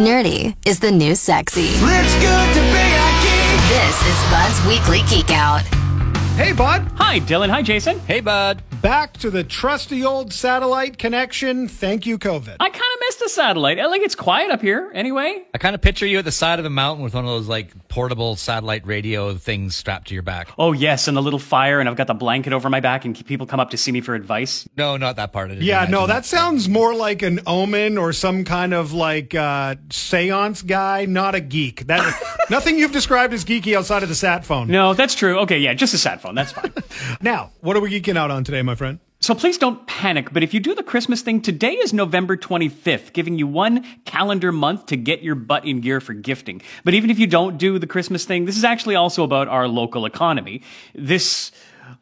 Nerdy is the new sexy. It's good to be a geek. This is Bud's Weekly Geek Out. Hey, bud. Hi, Dylan. Hi, Jason. Hey, bud. Back to the trusty old satellite connection. Thank you, COVID. I kind of missed the satellite. I Like, it's quiet up here anyway. I kind of picture you at the side of a mountain with one of those like portable satellite radio things strapped to your back. Oh, yes, and the little fire, and I've got the blanket over my back, and people come up to see me for advice. No, not that part. I didn't yeah, no, imagine that sounds more like an omen or some kind of like uh, seance guy, not a geek. That nothing you've described as geeky outside of the sat phone. No, that's true. Okay, yeah, just a sat phone. That's fine. Now, what are we geeking out on today, my friend? So please don't panic, but if you do the Christmas thing, today is November 25th, giving you one calendar month to get your butt in gear for gifting. But even if you don't do the Christmas thing, this is actually also about our local economy. This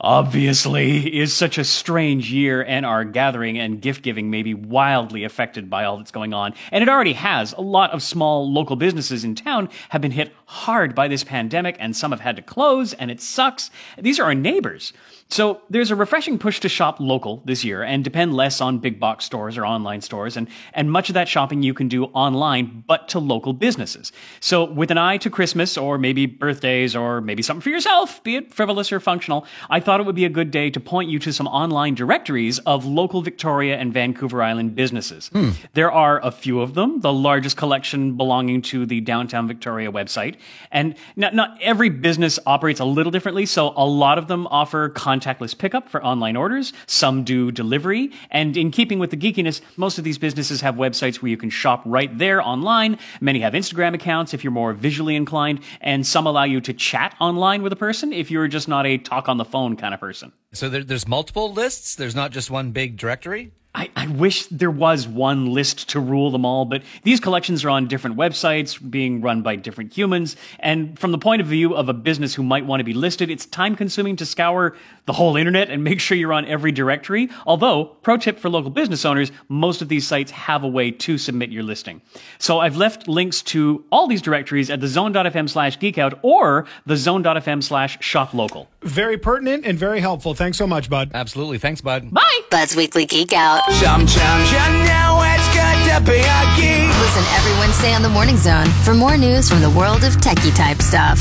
obviously is such a strange year and our gathering and gift giving may be wildly affected by all that's going on. And it already has. A lot of small local businesses in town have been hit hard by this pandemic and some have had to close and it sucks. These are our neighbors. So there's a refreshing push to shop local this year and depend less on big box stores or online stores and, and much of that shopping you can do online, but to local businesses. So with an eye to Christmas or maybe birthdays or maybe something for yourself, be it frivolous or functional, I thought it would be a good day to point you to some online directories of local Victoria and Vancouver Island businesses. Hmm. There are a few of them, the largest collection belonging to the Downtown Victoria website. And not, not every business operates a little differently, so a lot of them offer contactless pickup for online orders. Some do delivery. And in keeping with the geekiness, most of these businesses have websites where you can shop right there online. Many have Instagram accounts if you're more visually inclined, and some allow you to chat online with a person if you're just not a talk on the phone kind of person. So there, there's multiple lists. There's not just one big directory. I, I wish there was one list to rule them all, but these collections are on different websites, being run by different humans. And from the point of view of a business who might want to be listed, it's time consuming to scour the whole internet and make sure you're on every directory. Although, pro tip for local business owners, most of these sites have a way to submit your listing. So I've left links to all these directories at the zone.fm slash geekout or the zone.fm slash shop local. Very pertinent and very helpful. Thanks so much, bud. Absolutely. Thanks, bud. Bye! Bud's Weekly Geek Out. Sometimes you know it's good to be a geek. Listen every Wednesday on the Morning Zone for more news from the world of techie type stuff.